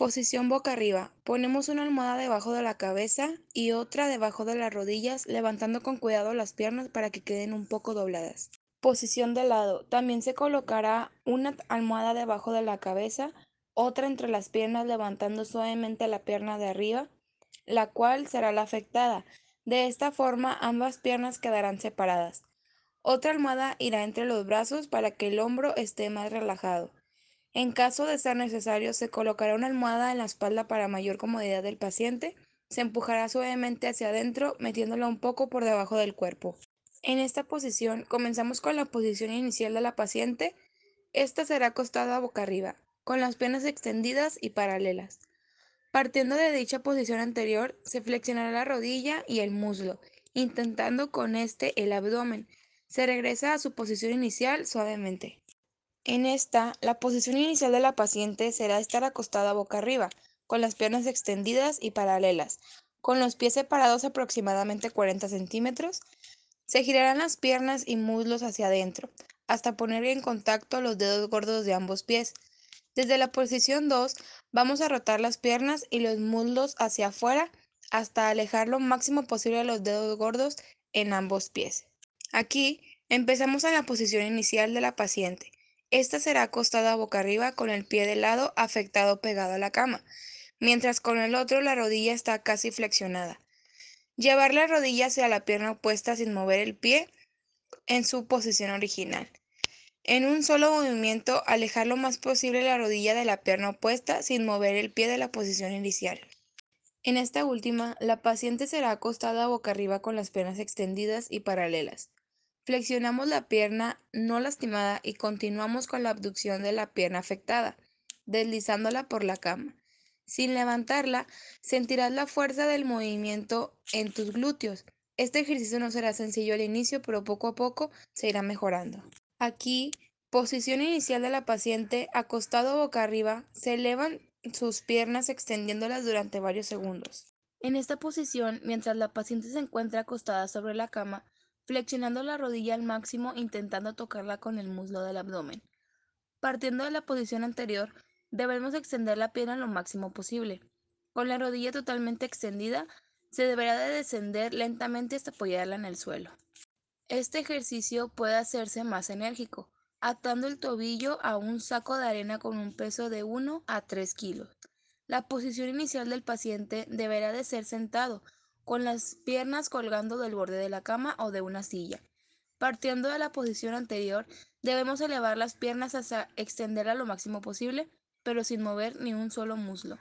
Posición boca arriba. Ponemos una almohada debajo de la cabeza y otra debajo de las rodillas, levantando con cuidado las piernas para que queden un poco dobladas. Posición de lado. También se colocará una almohada debajo de la cabeza, otra entre las piernas levantando suavemente la pierna de arriba, la cual será la afectada. De esta forma ambas piernas quedarán separadas. Otra almohada irá entre los brazos para que el hombro esté más relajado. En caso de ser necesario, se colocará una almohada en la espalda para mayor comodidad del paciente. Se empujará suavemente hacia adentro, metiéndola un poco por debajo del cuerpo. En esta posición, comenzamos con la posición inicial de la paciente. Esta será acostada boca arriba, con las piernas extendidas y paralelas. Partiendo de dicha posición anterior, se flexionará la rodilla y el muslo, intentando con este el abdomen. Se regresa a su posición inicial suavemente. En esta, la posición inicial de la paciente será estar acostada boca arriba, con las piernas extendidas y paralelas, con los pies separados aproximadamente 40 centímetros. Se girarán las piernas y muslos hacia adentro, hasta poner en contacto los dedos gordos de ambos pies. Desde la posición 2, vamos a rotar las piernas y los muslos hacia afuera hasta alejar lo máximo posible los dedos gordos en ambos pies. Aquí empezamos en la posición inicial de la paciente. Esta será acostada boca arriba con el pie del lado afectado pegado a la cama, mientras con el otro la rodilla está casi flexionada. Llevar la rodilla hacia la pierna opuesta sin mover el pie en su posición original. En un solo movimiento, alejar lo más posible la rodilla de la pierna opuesta sin mover el pie de la posición inicial. En esta última, la paciente será acostada boca arriba con las piernas extendidas y paralelas. Flexionamos la pierna no lastimada y continuamos con la abducción de la pierna afectada, deslizándola por la cama. Sin levantarla, sentirás la fuerza del movimiento en tus glúteos. Este ejercicio no será sencillo al inicio, pero poco a poco se irá mejorando. Aquí, posición inicial de la paciente, acostado boca arriba, se elevan sus piernas extendiéndolas durante varios segundos. En esta posición, mientras la paciente se encuentra acostada sobre la cama, flexionando la rodilla al máximo intentando tocarla con el muslo del abdomen. Partiendo de la posición anterior, debemos extender la pierna lo máximo posible. Con la rodilla totalmente extendida, se deberá de descender lentamente hasta apoyarla en el suelo. Este ejercicio puede hacerse más enérgico, atando el tobillo a un saco de arena con un peso de 1 a 3 kilos. La posición inicial del paciente deberá de ser sentado, con las piernas colgando del borde de la cama o de una silla. Partiendo de la posición anterior, debemos elevar las piernas hasta extenderla lo máximo posible, pero sin mover ni un solo muslo.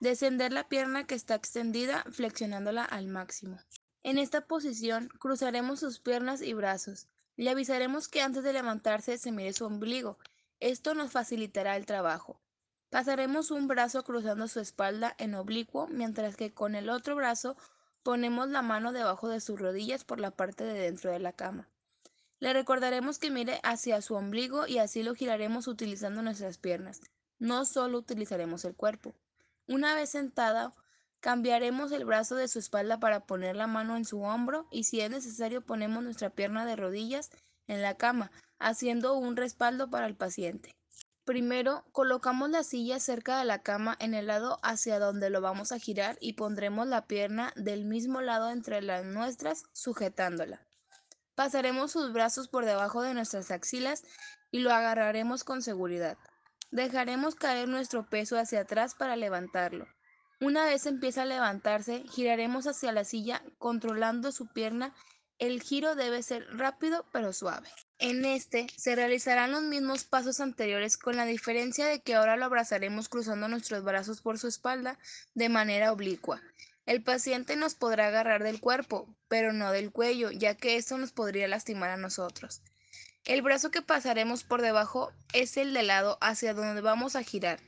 Descender la pierna que está extendida, flexionándola al máximo. En esta posición, cruzaremos sus piernas y brazos. Le avisaremos que antes de levantarse se mire su ombligo. Esto nos facilitará el trabajo. Pasaremos un brazo cruzando su espalda en oblicuo, mientras que con el otro brazo ponemos la mano debajo de sus rodillas por la parte de dentro de la cama. Le recordaremos que mire hacia su ombligo y así lo giraremos utilizando nuestras piernas. No solo utilizaremos el cuerpo. Una vez sentada, cambiaremos el brazo de su espalda para poner la mano en su hombro y si es necesario ponemos nuestra pierna de rodillas en la cama, haciendo un respaldo para el paciente. Primero, colocamos la silla cerca de la cama en el lado hacia donde lo vamos a girar y pondremos la pierna del mismo lado entre las nuestras, sujetándola. Pasaremos sus brazos por debajo de nuestras axilas y lo agarraremos con seguridad. Dejaremos caer nuestro peso hacia atrás para levantarlo. Una vez empieza a levantarse, giraremos hacia la silla controlando su pierna. El giro debe ser rápido pero suave. En este se realizarán los mismos pasos anteriores con la diferencia de que ahora lo abrazaremos cruzando nuestros brazos por su espalda de manera oblicua. El paciente nos podrá agarrar del cuerpo, pero no del cuello, ya que esto nos podría lastimar a nosotros. El brazo que pasaremos por debajo es el de lado hacia donde vamos a girar.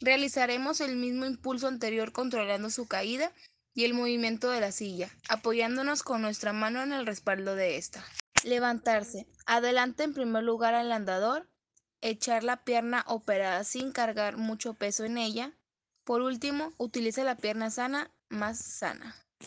Realizaremos el mismo impulso anterior controlando su caída y el movimiento de la silla, apoyándonos con nuestra mano en el respaldo de esta. Levantarse. Adelante en primer lugar al andador. Echar la pierna operada sin cargar mucho peso en ella. Por último, utilice la pierna sana más sana.